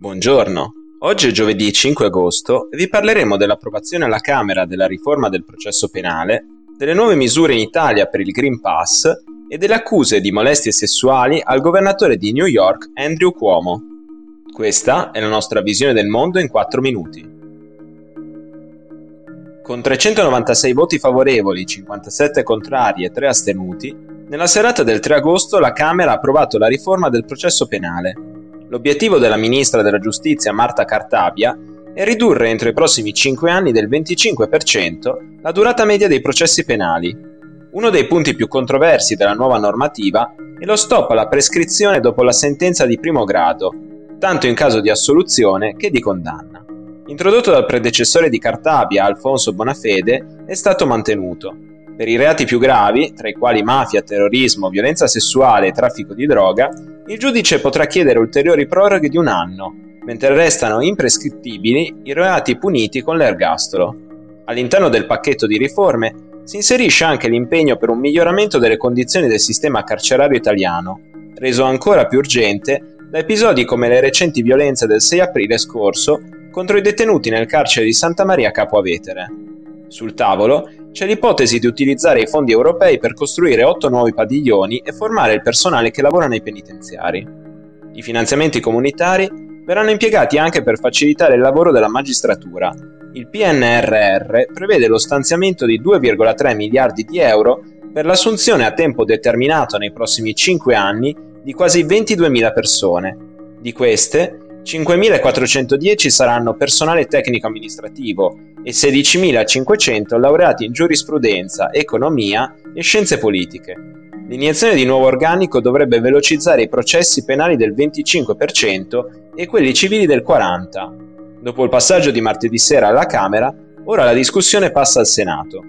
Buongiorno, oggi è giovedì 5 agosto e vi parleremo dell'approvazione alla Camera della riforma del processo penale, delle nuove misure in Italia per il Green Pass e delle accuse di molestie sessuali al governatore di New York Andrew Cuomo. Questa è la nostra visione del mondo in 4 minuti. Con 396 voti favorevoli, 57 contrari e 3 astenuti, nella serata del 3 agosto la Camera ha approvato la riforma del processo penale L'obiettivo della ministra della Giustizia Marta Cartabia è ridurre entro i prossimi 5 anni del 25% la durata media dei processi penali. Uno dei punti più controversi della nuova normativa è lo stop alla prescrizione dopo la sentenza di primo grado, tanto in caso di assoluzione che di condanna. Introdotto dal predecessore di Cartabia, Alfonso Bonafede, è stato mantenuto. Per i reati più gravi, tra i quali mafia, terrorismo, violenza sessuale e traffico di droga, il giudice potrà chiedere ulteriori proroghe di un anno, mentre restano imprescrittibili i reati puniti con l'ergastolo. All'interno del pacchetto di riforme si inserisce anche l'impegno per un miglioramento delle condizioni del sistema carcerario italiano, reso ancora più urgente da episodi come le recenti violenze del 6 aprile scorso contro i detenuti nel carcere di Santa Maria Capua Vetere. Sul tavolo c'è l'ipotesi di utilizzare i fondi europei per costruire otto nuovi padiglioni e formare il personale che lavora nei penitenziari. I finanziamenti comunitari verranno impiegati anche per facilitare il lavoro della magistratura. Il PNRR prevede lo stanziamento di 2,3 miliardi di euro per l'assunzione a tempo determinato nei prossimi 5 anni di quasi 22.000 persone. Di queste, 5.410 saranno personale tecnico amministrativo e 16.500 laureati in giurisprudenza, economia e scienze politiche. L'iniezione di nuovo organico dovrebbe velocizzare i processi penali del 25% e quelli civili del 40%. Dopo il passaggio di martedì sera alla Camera, ora la discussione passa al Senato.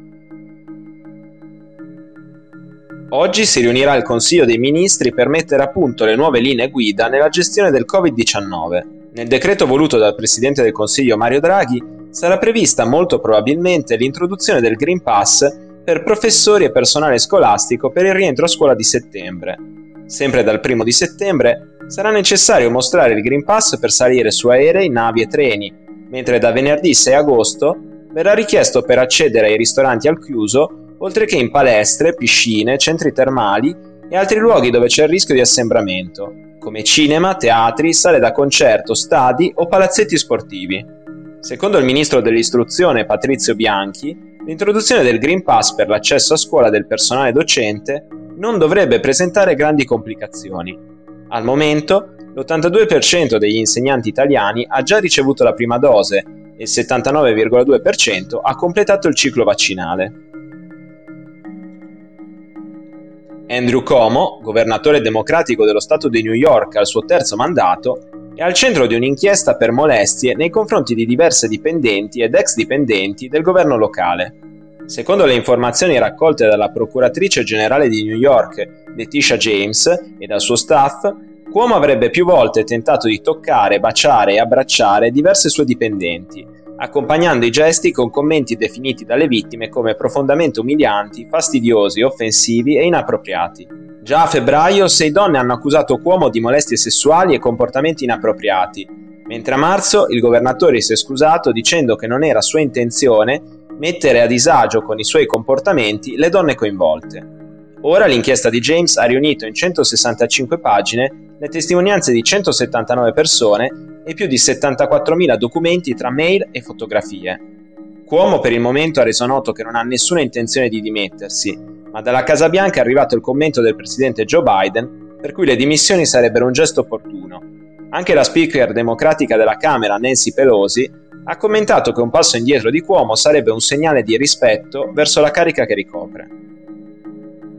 Oggi si riunirà il Consiglio dei Ministri per mettere a punto le nuove linee guida nella gestione del Covid-19. Nel decreto voluto dal Presidente del Consiglio Mario Draghi sarà prevista molto probabilmente l'introduzione del Green Pass per professori e personale scolastico per il rientro a scuola di settembre. Sempre dal primo di settembre sarà necessario mostrare il Green Pass per salire su aerei, navi e treni, mentre da venerdì 6 agosto verrà richiesto per accedere ai ristoranti al chiuso oltre che in palestre, piscine, centri termali e altri luoghi dove c'è il rischio di assembramento, come cinema, teatri, sale da concerto, stadi o palazzetti sportivi. Secondo il ministro dell'istruzione Patrizio Bianchi, l'introduzione del Green Pass per l'accesso a scuola del personale docente non dovrebbe presentare grandi complicazioni. Al momento, l'82% degli insegnanti italiani ha già ricevuto la prima dose e il 79,2% ha completato il ciclo vaccinale. Andrew Cuomo, governatore democratico dello Stato di New York al suo terzo mandato, è al centro di un'inchiesta per molestie nei confronti di diverse dipendenti ed ex dipendenti del governo locale. Secondo le informazioni raccolte dalla procuratrice generale di New York, Letitia James, e dal suo staff, Cuomo avrebbe più volte tentato di toccare, baciare e abbracciare diverse sue dipendenti, accompagnando i gesti con commenti definiti dalle vittime come profondamente umilianti, fastidiosi, offensivi e inappropriati. Già a febbraio sei donne hanno accusato Cuomo di molestie sessuali e comportamenti inappropriati, mentre a marzo il governatore si è scusato dicendo che non era sua intenzione mettere a disagio con i suoi comportamenti le donne coinvolte. Ora l'inchiesta di James ha riunito in 165 pagine le testimonianze di 179 persone e più di 74.000 documenti tra mail e fotografie. Cuomo per il momento ha reso noto che non ha nessuna intenzione di dimettersi, ma dalla Casa Bianca è arrivato il commento del presidente Joe Biden per cui le dimissioni sarebbero un gesto opportuno. Anche la speaker democratica della Camera, Nancy Pelosi, ha commentato che un passo indietro di Cuomo sarebbe un segnale di rispetto verso la carica che ricopre.